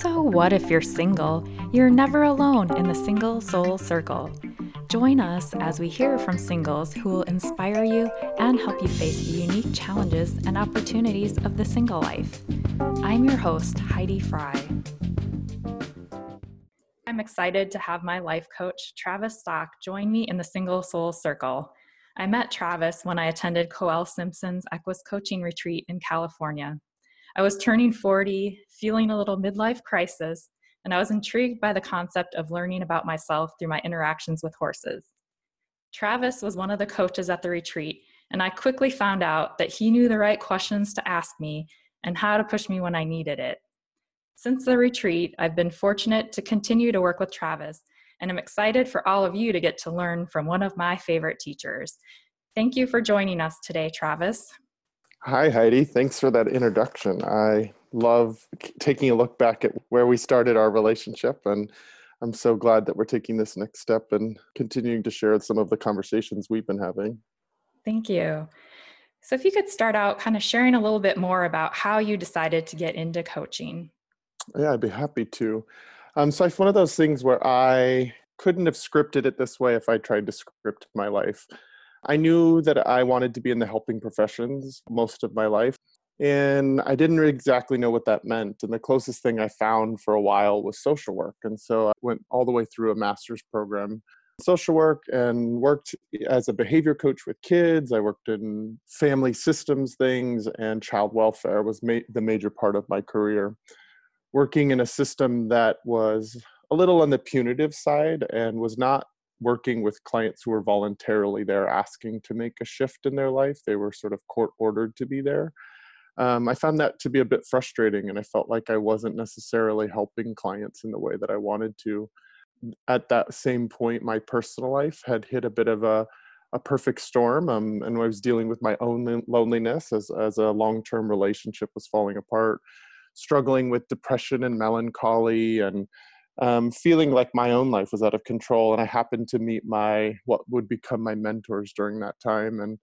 So, what if you're single? You're never alone in the Single Soul Circle. Join us as we hear from singles who will inspire you and help you face the unique challenges and opportunities of the single life. I'm your host, Heidi Fry. I'm excited to have my life coach, Travis Stock, join me in the Single Soul Circle. I met Travis when I attended Koelle Simpson's Equus Coaching Retreat in California. I was turning 40, feeling a little midlife crisis, and I was intrigued by the concept of learning about myself through my interactions with horses. Travis was one of the coaches at the retreat, and I quickly found out that he knew the right questions to ask me and how to push me when I needed it. Since the retreat, I've been fortunate to continue to work with Travis, and I'm excited for all of you to get to learn from one of my favorite teachers. Thank you for joining us today, Travis. Hi, Heidi. Thanks for that introduction. I love taking a look back at where we started our relationship, and I'm so glad that we're taking this next step and continuing to share some of the conversations we've been having. Thank you. So, if you could start out kind of sharing a little bit more about how you decided to get into coaching. Yeah, I'd be happy to. Um, so, it's one of those things where I couldn't have scripted it this way if I tried to script my life. I knew that I wanted to be in the helping professions most of my life. And I didn't exactly know what that meant. And the closest thing I found for a while was social work. And so I went all the way through a master's program social work and worked as a behavior coach with kids. I worked in family systems things and child welfare was ma- the major part of my career. Working in a system that was a little on the punitive side and was not working with clients who were voluntarily there asking to make a shift in their life. They were sort of court ordered to be there. Um, I found that to be a bit frustrating, and I felt like I wasn't necessarily helping clients in the way that I wanted to. At that same point, my personal life had hit a bit of a, a perfect storm, um, and I was dealing with my own loneliness as, as a long term relationship was falling apart, struggling with depression and melancholy, and um, feeling like my own life was out of control. And I happened to meet my what would become my mentors during that time, and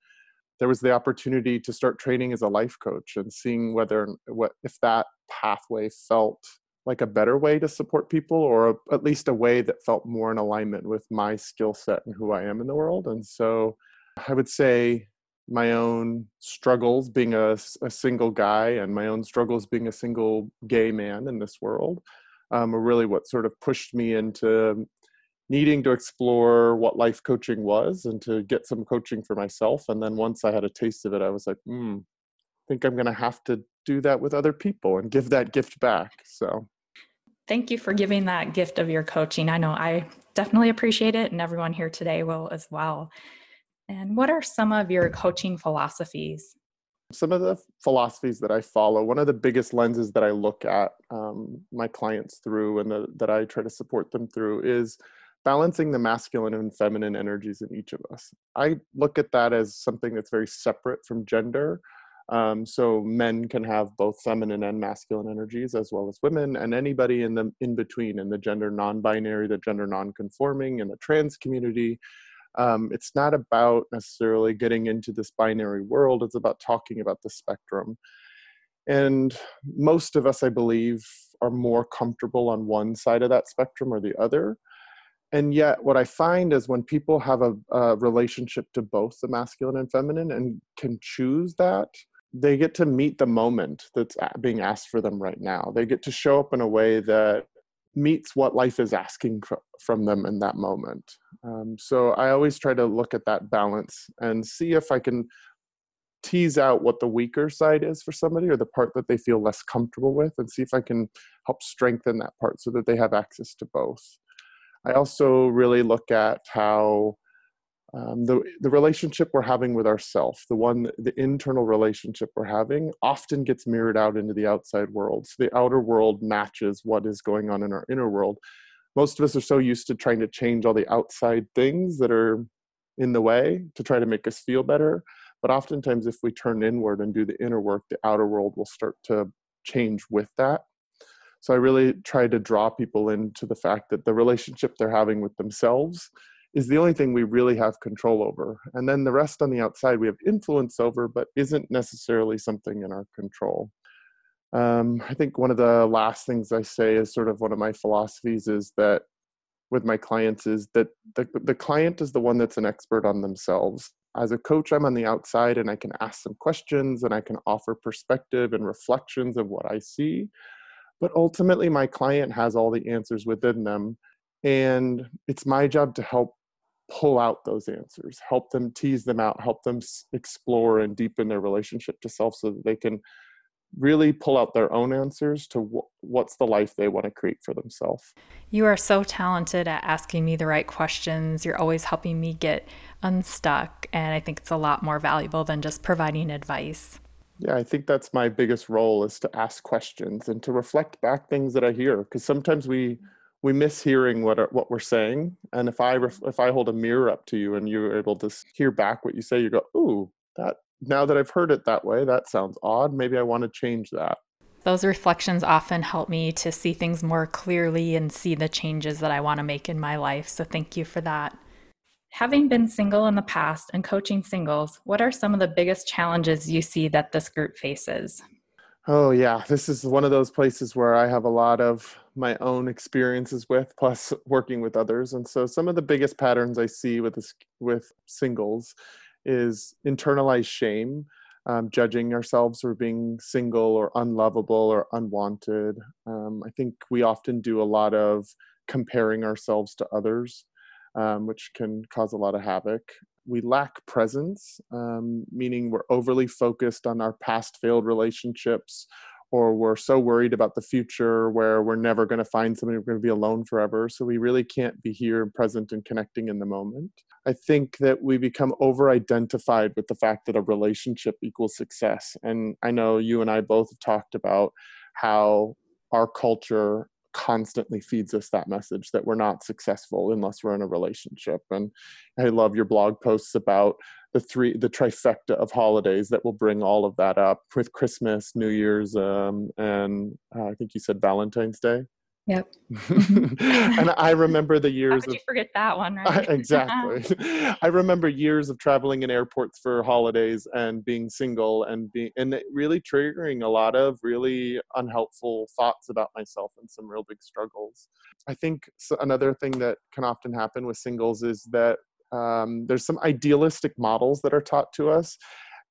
there was the opportunity to start training as a life coach and seeing whether what if that pathway felt like a better way to support people or a, at least a way that felt more in alignment with my skill set and who I am in the world. And so I would say my own struggles being a, a single guy and my own struggles being a single gay man in this world um, are really what sort of pushed me into needing to explore what life coaching was and to get some coaching for myself. And then once I had a taste of it, I was like, hmm, I think I'm going to have to do that with other people and give that gift back. So thank you for giving that gift of your coaching. I know I definitely appreciate it, and everyone here today will as well. And what are some of your coaching philosophies? Some of the philosophies that I follow, one of the biggest lenses that I look at um, my clients through and the, that I try to support them through is balancing the masculine and feminine energies in each of us. I look at that as something that's very separate from gender. Um, so men can have both feminine and masculine energies as well as women and anybody in the in between in the gender non-binary the gender non-conforming in the trans community um, it's not about necessarily getting into this binary world it's about talking about the spectrum. And most of us i believe are more comfortable on one side of that spectrum or the other. And yet what i find is when people have a, a relationship to both the masculine and feminine and can choose that they get to meet the moment that's being asked for them right now. They get to show up in a way that meets what life is asking from them in that moment. Um, so I always try to look at that balance and see if I can tease out what the weaker side is for somebody or the part that they feel less comfortable with and see if I can help strengthen that part so that they have access to both. I also really look at how um, the the relationship we're having with ourself the one the internal relationship we're having often gets mirrored out into the outside world. So the outer world matches what is going on in our inner world. Most of us are so used to trying to change all the outside things that are in the way to try to make us feel better. But oftentimes if we turn inward and do the inner work the outer world will start to change with that. So i really try to draw people into the fact that the relationship they're having with themselves is the only thing we really have control over. And then the rest on the outside we have influence over, but isn't necessarily something in our control. Um, I think one of the last things I say is sort of one of my philosophies is that with my clients is that the, the client is the one that's an expert on themselves. As a coach, I'm on the outside and I can ask some questions and I can offer perspective and reflections of what I see. But ultimately, my client has all the answers within them. And it's my job to help pull out those answers, help them tease them out, help them explore and deepen their relationship to self so that they can really pull out their own answers to wh- what's the life they want to create for themselves. You are so talented at asking me the right questions. You're always helping me get unstuck. And I think it's a lot more valuable than just providing advice. Yeah, I think that's my biggest role is to ask questions and to reflect back things that I hear because sometimes we we miss hearing what are, what we're saying. And if i ref, mm-hmm. if i hold a mirror up to you and you're able to hear back what you say you go ooh that now that i've heard it that way that sounds odd. Maybe i want to change that. Those reflections often help me to see things more clearly and see the changes that i want to make in my life. So thank you for that. Having been single in the past and coaching singles what are some of the biggest challenges you see that this group faces Oh, yeah. This is one of those places where I have a lot of my own experiences with, plus working with others. And so, some of the biggest patterns I see with this, with singles is internalized shame, um, judging ourselves for being single or unlovable or unwanted. Um, I think we often do a lot of comparing ourselves to others, um, which can cause a lot of havoc we lack presence, um, meaning we're overly focused on our past failed relationships, or we're so worried about the future where we're never going to find somebody, we're going to be alone forever. So we really can't be here, present, and connecting in the moment. I think that we become over identified with the fact that a relationship equals success. And I know you and I both have talked about how our culture constantly feeds us that message that we're not successful unless we're in a relationship. And i love your blog posts about the three the trifecta of holidays that will bring all of that up with christmas new year's um, and uh, i think you said valentine's day Yep. and I remember the years. How could of, you forget that one, right? exactly. I remember years of traveling in airports for holidays and being single and being and really triggering a lot of really unhelpful thoughts about myself and some real big struggles. I think another thing that can often happen with singles is that um, there's some idealistic models that are taught to us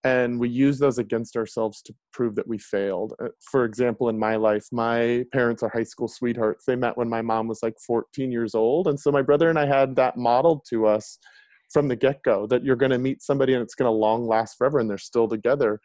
and we use those against ourselves to prove that we failed. Uh, for example, in my life, my parents are high school sweethearts. They met when my mom was like 14 years old. And so my brother and I had that modeled to us from the get go that you're going to meet somebody and it's going to long last forever and they're still together.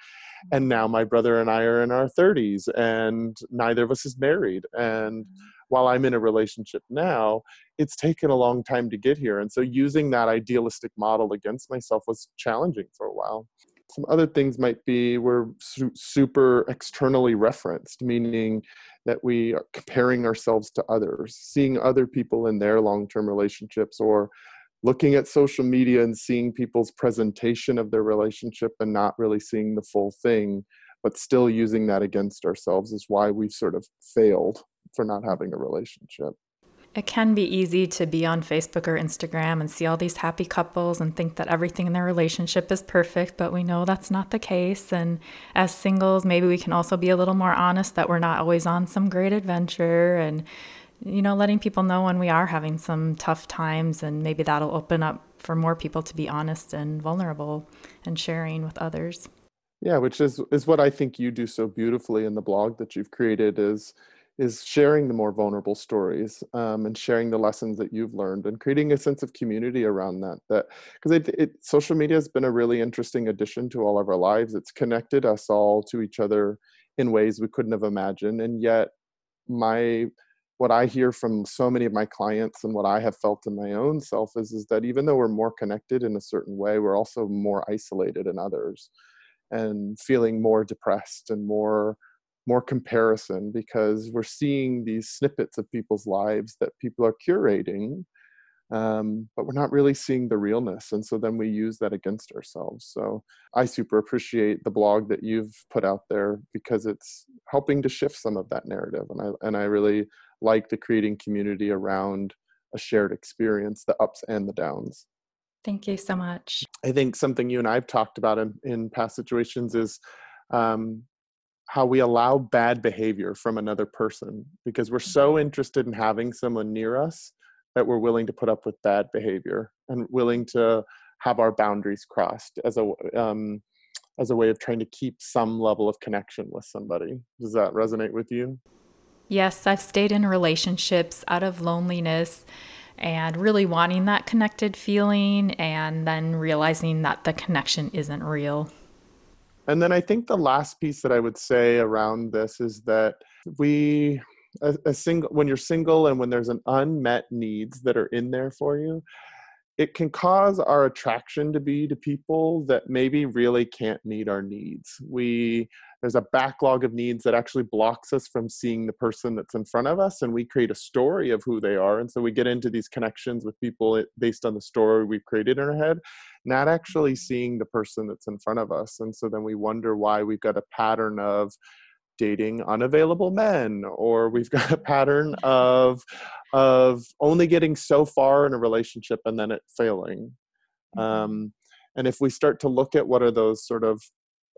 And now my brother and I are in our 30s and neither of us is married. And while I'm in a relationship now, it's taken a long time to get here. And so using that idealistic model against myself was challenging for a while some other things might be we're su- super externally referenced meaning that we are comparing ourselves to others seeing other people in their long-term relationships or looking at social media and seeing people's presentation of their relationship and not really seeing the full thing but still using that against ourselves is why we've sort of failed for not having a relationship it can be easy to be on Facebook or Instagram and see all these happy couples and think that everything in their relationship is perfect, but we know that's not the case. And as singles, maybe we can also be a little more honest that we're not always on some great adventure and, you know, letting people know when we are having some tough times. And maybe that'll open up for more people to be honest and vulnerable and sharing with others. Yeah, which is is what I think you do so beautifully in the blog that you've created is is sharing the more vulnerable stories um, and sharing the lessons that you've learned and creating a sense of community around that that because it, it, social media has been a really interesting addition to all of our lives. It's connected us all to each other in ways we couldn't have imagined and yet my what i hear from so many of my clients and what i have felt in my own self is is that even though we're more connected in a certain way we're also more isolated in others and feeling more depressed and more more comparison because we're seeing these snippets of people's lives that people are curating um, but we're not really seeing the realness and so then we use that against ourselves. So i super appreciate the blog that you've put out there because it's helping to shift some of that narrative and i and i really like the creating community around a shared experience the ups and the downs. Thank you so much. I think something you and i've talked about in, in past situations is um, how we allow bad behavior from another person because we're so Mm-hmm. interested in having someone near us that we're willing to put up with bad behavior and willing to have our boundaries crossed as a um, as a way of trying to keep some level of connection with somebody. Does that resonate with you? Yes, I've stayed in relationships out of loneliness and really wanting that connected feeling and then realizing that the connection isn't real. And then I think the last piece that I would say around this is that we a, a single when you're single and when there's an unmet needs that are in there for you, it can cause our attraction to be to people that maybe really can't meet our needs. We there's a backlog of needs that actually blocks us from seeing the person that's in front of us and we create a story of who they are. And so we get into these connections with people eh, based on the story we've created in our head not actually mm-hmm. seeing the person that's in front of us. And so then we wonder why we've got a pattern of dating unavailable men or we've got a pattern of of only getting so far in a relationship and then it failing. Mm-hmm. Um, and if we start to look at what are those sort of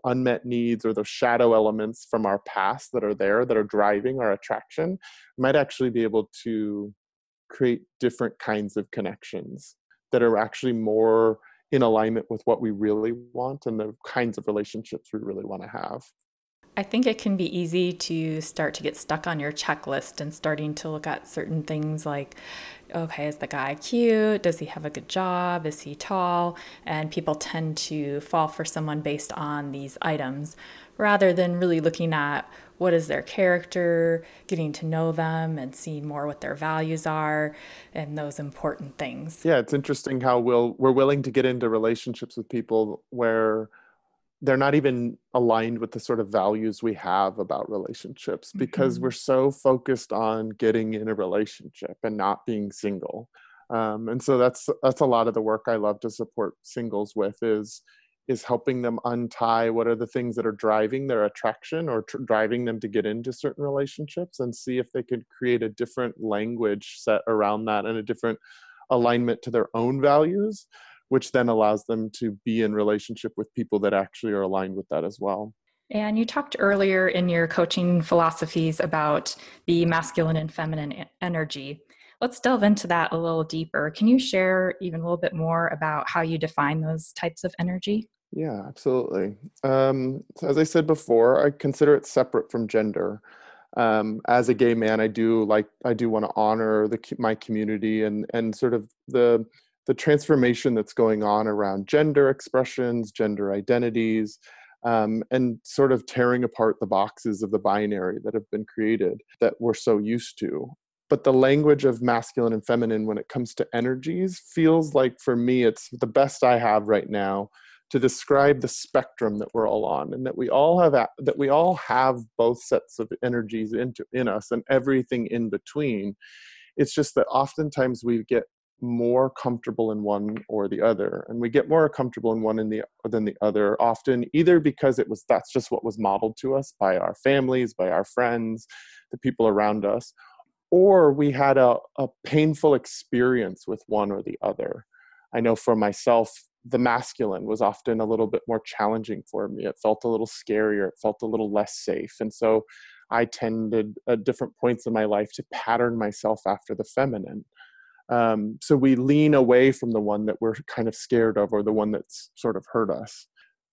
unmet needs or those shadow elements from our past that are there that are driving our attraction might actually be able to create different kinds of connections that are actually more in alignment with what we really want and the kinds of relationships we really want to have. I think it can be easy to start to get stuck on your checklist and starting to look at certain things like, okay, is the guy cute? Does he have a good job? Is he tall? And people tend to fall for someone based on these items rather than really looking at what is their character, getting to know them and seeing more what their values are and those important things. Yeah, it's interesting how we'll we're willing to get into relationships with people where they're not even aligned with the sort of values we have about relationships because mm-hmm. we're so focused on getting in a relationship and not being single um, and so that's that's a lot of the work i love to support singles with is is helping them untie what are the things that are driving their attraction or tr- driving them to get into certain relationships and see if they could create a different language set around that and a different alignment to their own values which then allows them to be in relationship with people that actually are aligned with that as well. And you talked earlier in your coaching philosophies about the masculine and feminine energy. Let's delve into that a little deeper. Can you share even a little bit more about how you define those types of energy? Yeah, absolutely. Um, so as I said before, I consider it separate from gender. Um, as a gay man, I do like I do want to honor the my community and and sort of the the transformation that's going on around gender expressions, gender identities, um, and sort of tearing apart the boxes of the binary that have been created that we're so used to. But the language of masculine and feminine when it comes to energies feels like for me, it's the best I have right now to describe the spectrum that we're all on and that we all have that we all have both sets of energies into in us and everything in between it's just that oftentimes we get more comfortable in one or the other and we get more comfortable in one in the than the other often either because it was that's just what was modeled to us by our families by our friends the people around us or we had a, a painful experience with one or the other. I know for myself the masculine was often a little bit more challenging for me. It felt a little scarier it felt a little less safe and so i tended at different points in my life to pattern myself after the feminine um, so we lean away from the one that we're kind of scared of or the one that's sort of hurt us.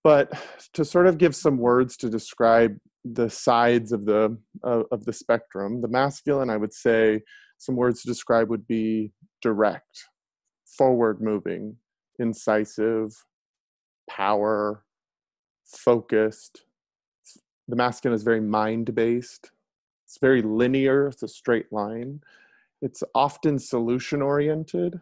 But to sort of give some words to describe the sides of the uh, of the spectrum, the masculine, I would say, some words to describe would be direct, forward moving, incisive, power, focused. The masculine is very mind based. It's very linear. It's a straight line it's often solution oriented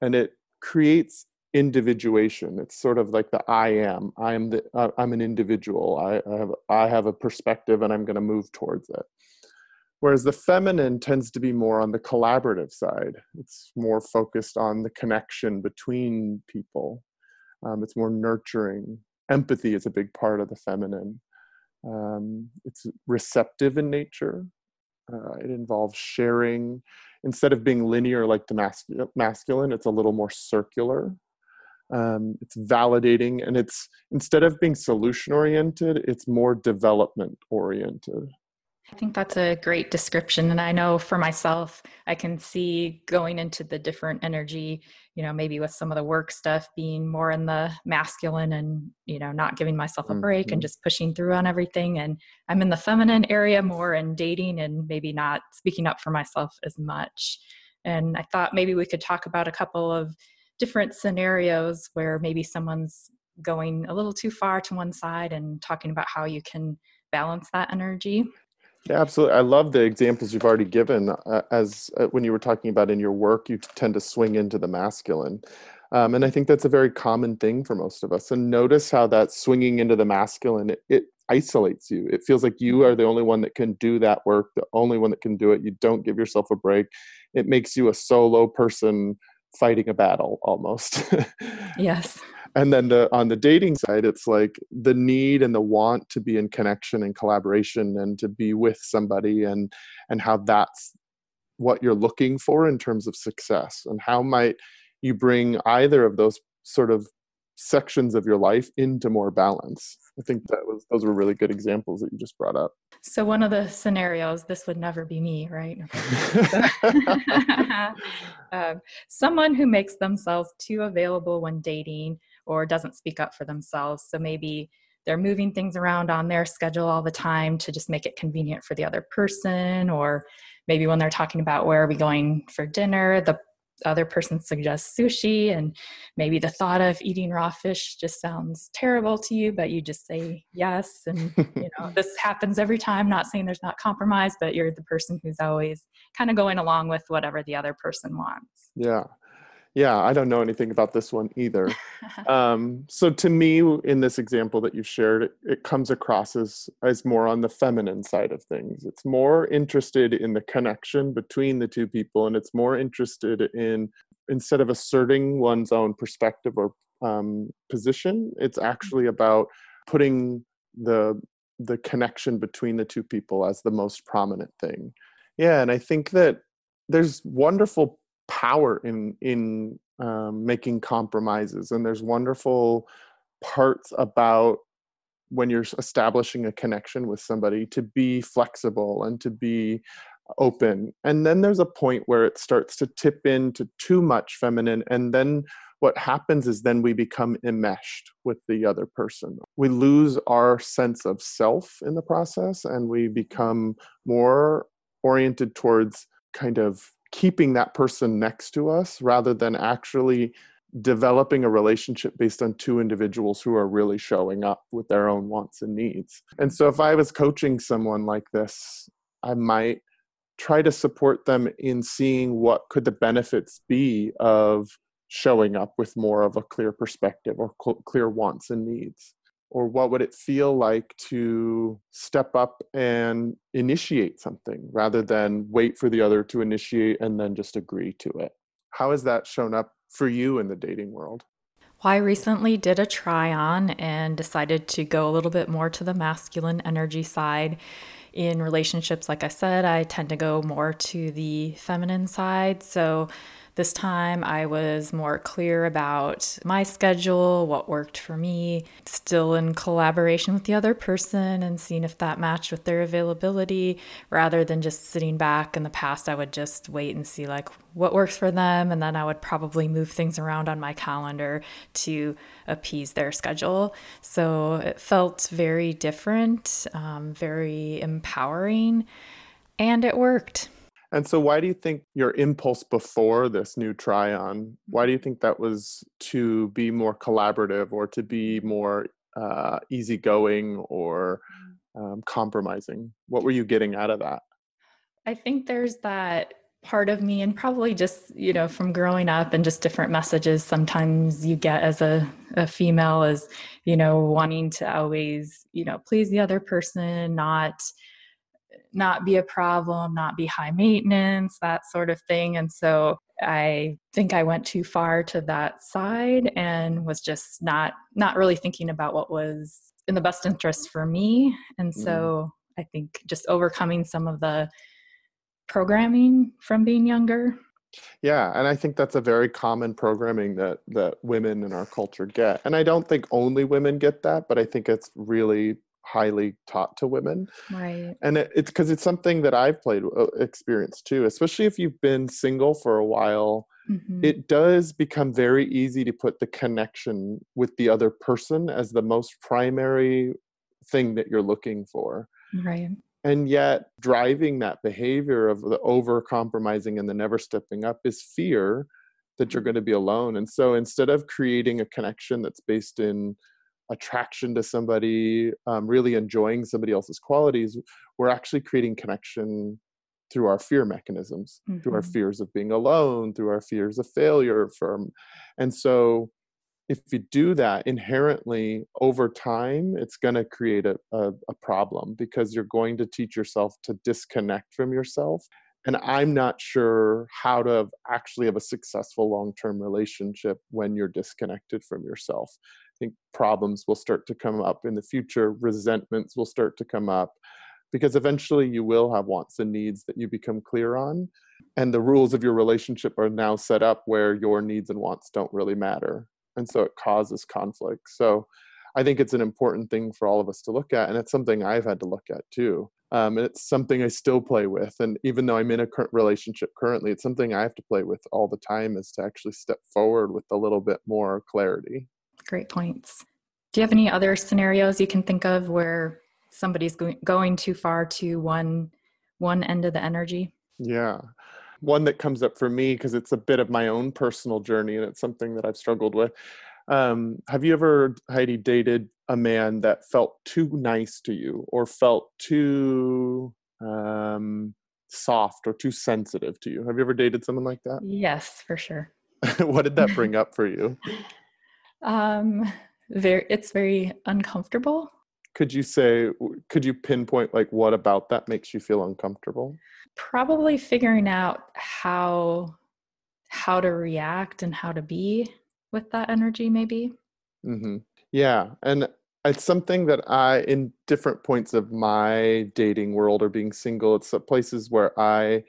and it creates individuation. It's sort of like the i am. I am the uh, i'm an individual. I, I have i have a perspective and i'm going to move towards it. Whereas the feminine tends to be more on the collaborative side. It's more focused on the connection between people. Um, it's more nurturing. Empathy is a big part of the feminine. Um, it's receptive in nature uh, it involves sharing. Instead of being linear like the mas- masculine, it's a little more circular. um, it's validating and it's instead of being solution oriented it's more development oriented I think that's a great description. And I know for myself, I can see going into the different energy, you know, maybe with some of the work stuff being more in the masculine and, you know, not giving myself a break mm-hmm. and just pushing through on everything. And I'm in the feminine area more in dating and maybe not speaking up for myself as much. And I thought maybe we could talk about a couple of different scenarios where maybe someone's going a little too far to one side and talking about how you can balance that energy. Yeah, absolutely. I love the examples you've already given. Uh, as uh, when you were talking about in your work, you tend to swing into the masculine. Um, and I think that's a very common thing for most of us. And notice how that swinging into the masculine, it, it isolates you. It feels like you are the only one that can do that work, the only one that can do it. You don't give yourself a break. It makes you a solo person fighting a battle almost. yes and then the on the dating side it's like the need and the want to be in connection and collaboration and to be with somebody and and how that's what you're looking for in terms of success. And how might you bring either of those sort of sections of your life into more balance? I think that was those were really good examples that you just brought up. So one of the scenarios this would never be me right? Um, someone who makes themselves too available when dating or doesn't speak up for themselves. So maybe they're moving things around on their schedule all the time to just make it convenient for the other person or maybe when they're talking about where are we going for dinner? the other person suggests sushi and maybe the thought of eating raw fish just sounds terrible to you but you just say yes and you know this happens every time. Not saying there's not compromise but you're the person who's always kind of going along with whatever the other person wants. Yeah yeah, I don't know anything about this one either. um, so to me, in this example that you shared, it, it comes across as as more on the feminine side of things. It's more interested in the connection between the two people, and it's more interested in instead of asserting one's own perspective or um, position, it's mm-hmm. actually about putting the the connection between the two people as the most prominent thing. Yeah, and I think that there's wonderful power in in um, making compromises and there's wonderful parts about when you're establishing a connection with somebody to be flexible and to be open and then there's a point where it starts to tip into too much feminine and then what happens is then we become enmeshed with the other person. We lose our sense of self in the process and we become more oriented towards kind of keeping that person next to us rather than actually developing a relationship based on two individuals who are really showing up with their own wants and needs. And so if I was coaching someone like this, I might try to support them in seeing what could the benefits be of showing up with more of a clear perspective or clear wants and needs or what would it feel like to step up and initiate something rather than wait for the other to initiate and then just agree to it how has that shown up for you in the dating world well, I recently did a try on and decided to go a little bit more to the masculine energy side. In relationships, like I said, I tend to go more to the feminine side. So this time I was more clear about my schedule, what worked for me, still in collaboration with the other person and seeing if that matched with their availability rather than just sitting back. In the past, I would just wait and see like what works for them, and then I would probably move things around on my calendar to appease their schedule. So it felt very different, um, very empowering, and it worked. And so, why do you think your impulse before this new try on, why do you think that was to be more collaborative or to be more uh, easygoing or mm. um, compromising? What were you getting out of that? I think there's that part of me, and probably just, you know, from growing up and just different messages sometimes you get as a, a female is, you know, wanting to always, you know, please the other person, not not be a problem, not be high maintenance, that sort of thing. And so I think I went too far to that side and was just not not really thinking about what was in the best interest for me. And so mm. I think just overcoming some of the programming from being younger Yeah, and I think that's a very common programming that that women in our culture get. And I don't think only women get that, but I think it's really highly taught to women. Right. And it, it's because it's something that I've played uh, experienced too, especially if you've been single for a while. Mm-hmm. It does become very easy to put the connection with the other person as the most primary thing that you're looking for. Right and yet driving that behavior of the over compromising and the never stepping up is fear that you're mm-hmm. going to be alone and so instead of creating a connection that's based in attraction to somebody um, really enjoying somebody else's qualities we're actually creating connection through our fear mechanisms mm-hmm. through our mm-hmm. fears of being alone through our fears of failure from and so if you do that inherently over time it's going to create a, a, a, problem because you're going to teach yourself to disconnect from yourself and i'm not sure how to actually have a successful long-term relationship when you're disconnected from yourself think problems will start to come up in the future resentments will start to come up because eventually you will have wants and needs that you become clear on and the rules of your relationship are now set up where your needs and wants don't really matter and so it causes conflict. So i think it's an important thing for all of us to look at and it's something i've had to look at too. Um, and it's something i still play with and even though i'm in a current relationship currently it's something i have to play with all the time is to actually step forward with a little bit more clarity great points do you have any other scenarios you can think of where somebody's going, too far to one one end of the energy yeah one that comes up for me because it's a bit of my own personal journey and it's something that I've struggled with. Um, have you ever, Heidi, dated a man that felt too nice to you or felt too um, soft or too sensitive to you? Have you ever dated someone like that? Yes, for sure. what did that bring up for you? Um, very, it's very uncomfortable. Could you say, could you pinpoint like what about that makes you feel uncomfortable? probably figuring out how how to react and how to be with that energy maybe mm-hmm. yeah and it's something that i in different points of my dating world or being single it's the places where i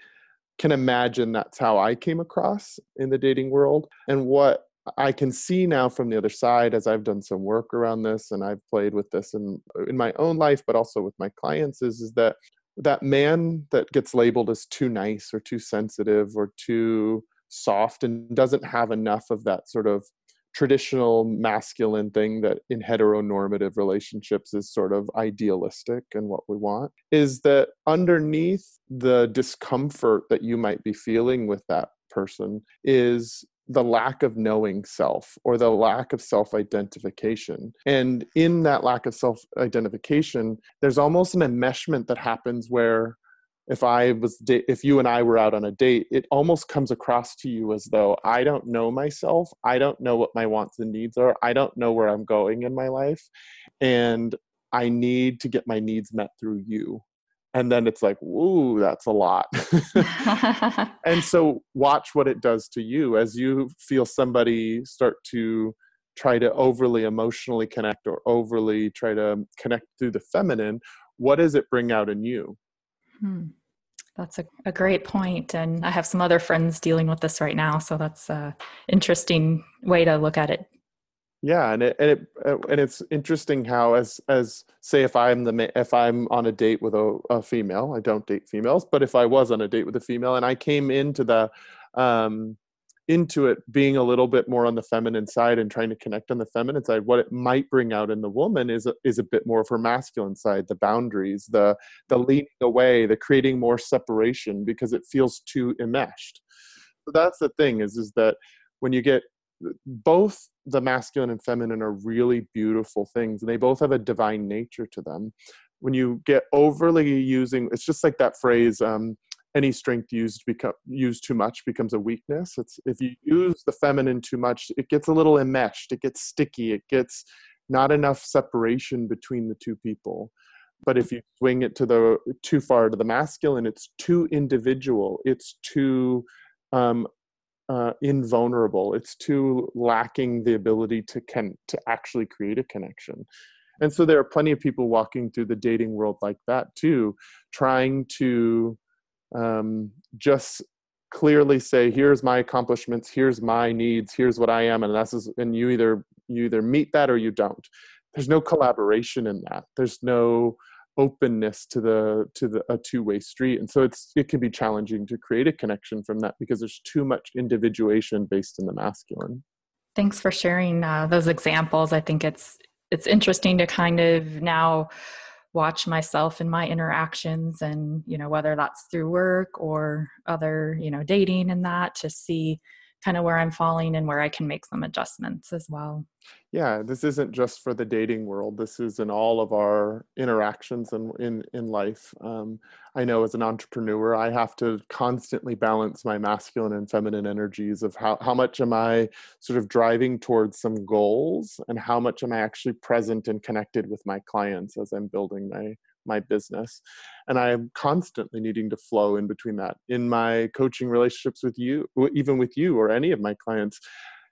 can imagine that's how i came across in the dating world and what I can see now from the other side as I've done some work around this and I've played with this in uh, in my own life, but also with my clients, is, is that that man that gets labeled as too nice or too sensitive or too soft and doesn't have enough of that sort of traditional masculine thing that in heteronormative relationships is sort of idealistic and what we want is that underneath the discomfort that you might be feeling with that person is the lack of knowing self or the lack of self identification. And in that lack of self identification, there's almost an enmeshment that happens where if I was, if you and I were out on a date, it almost comes across to you as though I don't know myself. I don't know what my wants and needs are. I don't know where I'm going in my life. And I need to get my needs met through you and then it's like whoa that's a lot and so watch what it does to you as you feel somebody start to try to overly emotionally connect or overly try to connect through the feminine what does it bring out in you hmm. that's a, a great point and i have some other friends dealing with this right now so that's a interesting way to look at it yeah and it and it uh, and it's interesting how as as say if i'm the if i'm on a date with a, a female i don't date females but if i was on a date with a female and i came into the um into it being a little bit more on the feminine side and trying to connect on the feminine side what it might bring out in the woman is a, is a bit more of her masculine side the boundaries the the leaning away the creating more separation because it feels too enmeshed. So that's the thing is is that when you get both the masculine and feminine are really beautiful things and they both have a divine nature to them. When you get overly using it's just like that phrase um, any strength used become used too much becomes a weakness. It's if you use the feminine too much it gets a little enmeshed it gets sticky it gets not enough separation between the two people. But if you swing it to the too far to the masculine it's too individual it's too um, uh, invulnerable. It's too lacking the ability to can to actually create a connection. And so there are plenty of people walking through the dating world like that too, trying to um, just clearly say here's my accomplishments here's my needs here's what i am and that's and you either you either meet that or you don't there's no collaboration in that there's no openness to the to the a two-way street. And so it's it can be challenging to create a connection from that because there's too much individuation based in the masculine. Thanks for sharing uh, those examples. I think it's it's interesting to kind of now watch myself in my interactions and you know whether that's through work or other you know dating and that to see kind of where I'm falling and where I can make some adjustments as well. Yeah, this isn't just for the dating world. This is in all of our interactions and in, in life. Um, I know as an entrepreneur, I have to constantly balance my masculine and feminine energies of how, how much am I sort of driving towards some goals and how much am I actually present and connected with my clients as I'm building my my business and i'm constantly needing to flow in between that. In my coaching relationships with you even with you or any of my clients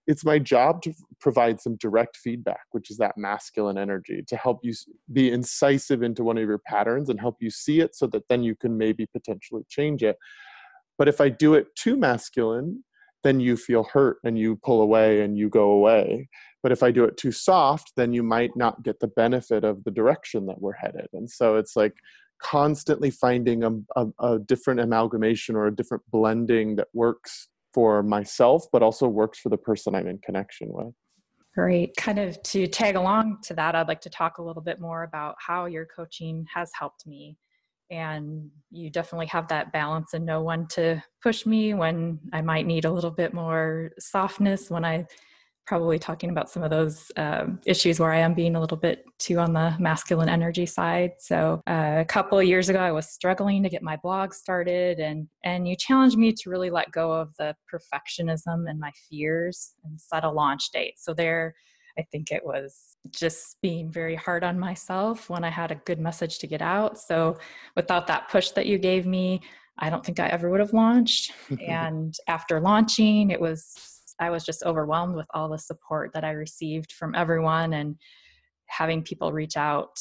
it's my job to provide some direct feedback which is that masculine energy to help you be incisive into one of your patterns and help you see it so that then you can maybe potentially change it. But if i do it too masculine then you feel hurt and you pull away and you go away but if I do it too soft, then you might not get the benefit of the direction that we're headed. And so it's like constantly finding a, a, a different amalgamation or a different blending that works for myself, but also works for the person I'm in connection with. Great. Kind of to tag along to that, I'd like to talk a little bit more about how your coaching has helped me. And you definitely have that balance and know when to push me when I might need a little bit more softness when I probably talking about some of those um, issues where I am being a little bit too on the masculine energy side. So uh, a couple of years ago, I was struggling to get my blog started, and and you challenged me to really let go of the perfectionism and my fears and set a launch date. So there. I think it was just being very hard on myself when I had a good message to get out. So, without that push that you gave me, I don't think I ever would have launched. and after launching, it was I was just overwhelmed with all the support that I received from everyone and having people reach out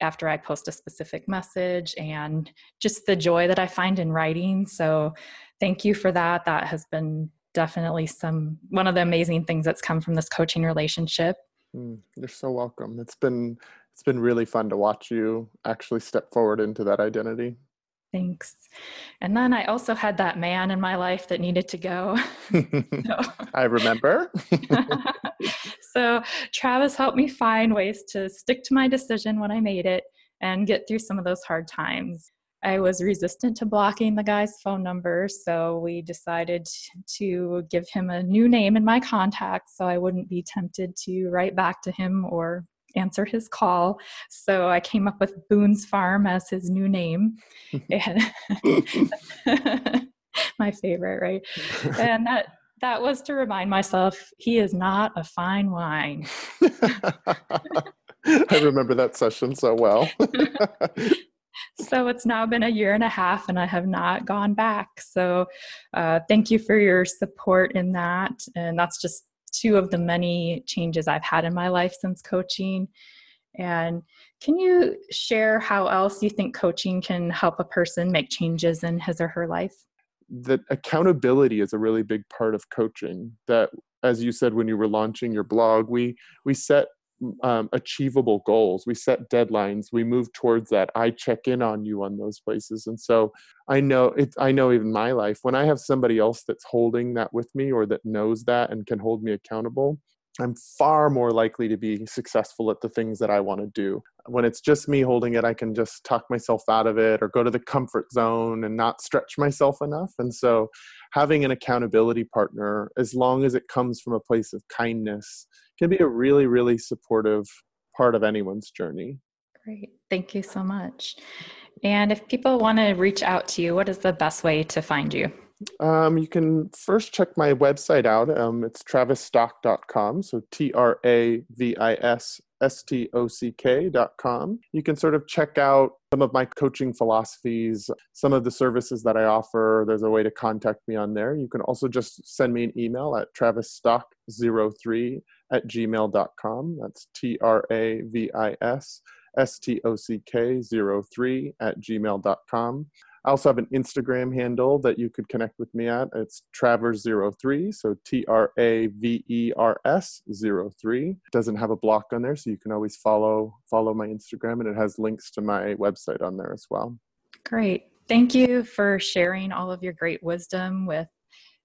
after I post a specific message and just the joy that I find in writing. So thank you for that. That has been definitely some one of the amazing things that's come from this coaching relationship. Mm, you're so welcome. It's been it's been really fun to watch you actually step forward into that identity. Thanks. And then I also had that man in my life that needed to go. so, I remember. so Travis helped me find ways to stick to my decision when I made it and get through some of those hard times. I was resistant to blocking the guy's phone number, so we decided to give him a new name in my contacts so I wouldn't be tempted to write back to him or answer his call. So I came up with Boone's Farm as his new name. and my favorite, right? And that that was to remind myself he is not a fine wine. I remember that session so well. so it's now been a year and a half and I have not gone back. So uh, thank you for your support in that. And that's two of the many changes I've had in my life since coaching. And can you share how else you think coaching can help a person make changes in his or her life? That accountability is a really big part of coaching. That, as you said when you were launching your blog, we we set um, achievable goals. We set deadlines. We move towards that. I check in on you on those places, and so I know it. I know even my life when I have somebody else that's holding that with me or that knows that and can hold me accountable. I'm far more likely to be successful at the things that I want to do. When it's just me holding it, I can just talk myself out of it or go to the comfort zone and not stretch myself enough. And so, having an accountability partner, as long as it comes from a place of kindness, can be a really, really supportive part of anyone's journey. Great. Thank you so much. And if people want to reach out to you, what is the best way to find you? Um, you can first check my website out. Um, it's travisstock.com. So T R A V I S S T O C K.com. You can sort of check out some of my coaching philosophies, some of the services that I offer. There's a way to contact me on there. You can also just send me an email at travisstock03 at gmail.com. That's T R A V I S S T O C K 03 at gmail.com. I also have an Instagram handle that you could connect with me at. It's Travers03, so T R A V E R S 03. It doesn't have a block on there, so you can always follow follow my Instagram and it has links to my website on there as well. Great. Thank you for sharing all of your great wisdom with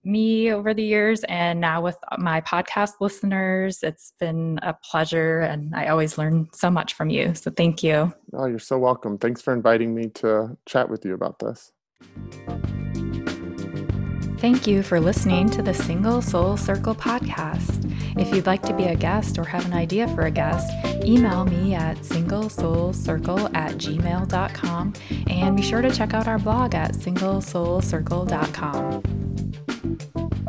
me over the years and now with my podcast listeners. It's been a pleasure and I always learn so much from you. So thank you. Oh, you're so welcome. Thanks for inviting me to chat with you about this. Thank you for listening to the Single Soul Circle podcast. If you'd like to be a guest or have an idea for a guest, email me at singlesoulcircle at gmail.com and be sure to check out our blog at singlesoulcircle.com.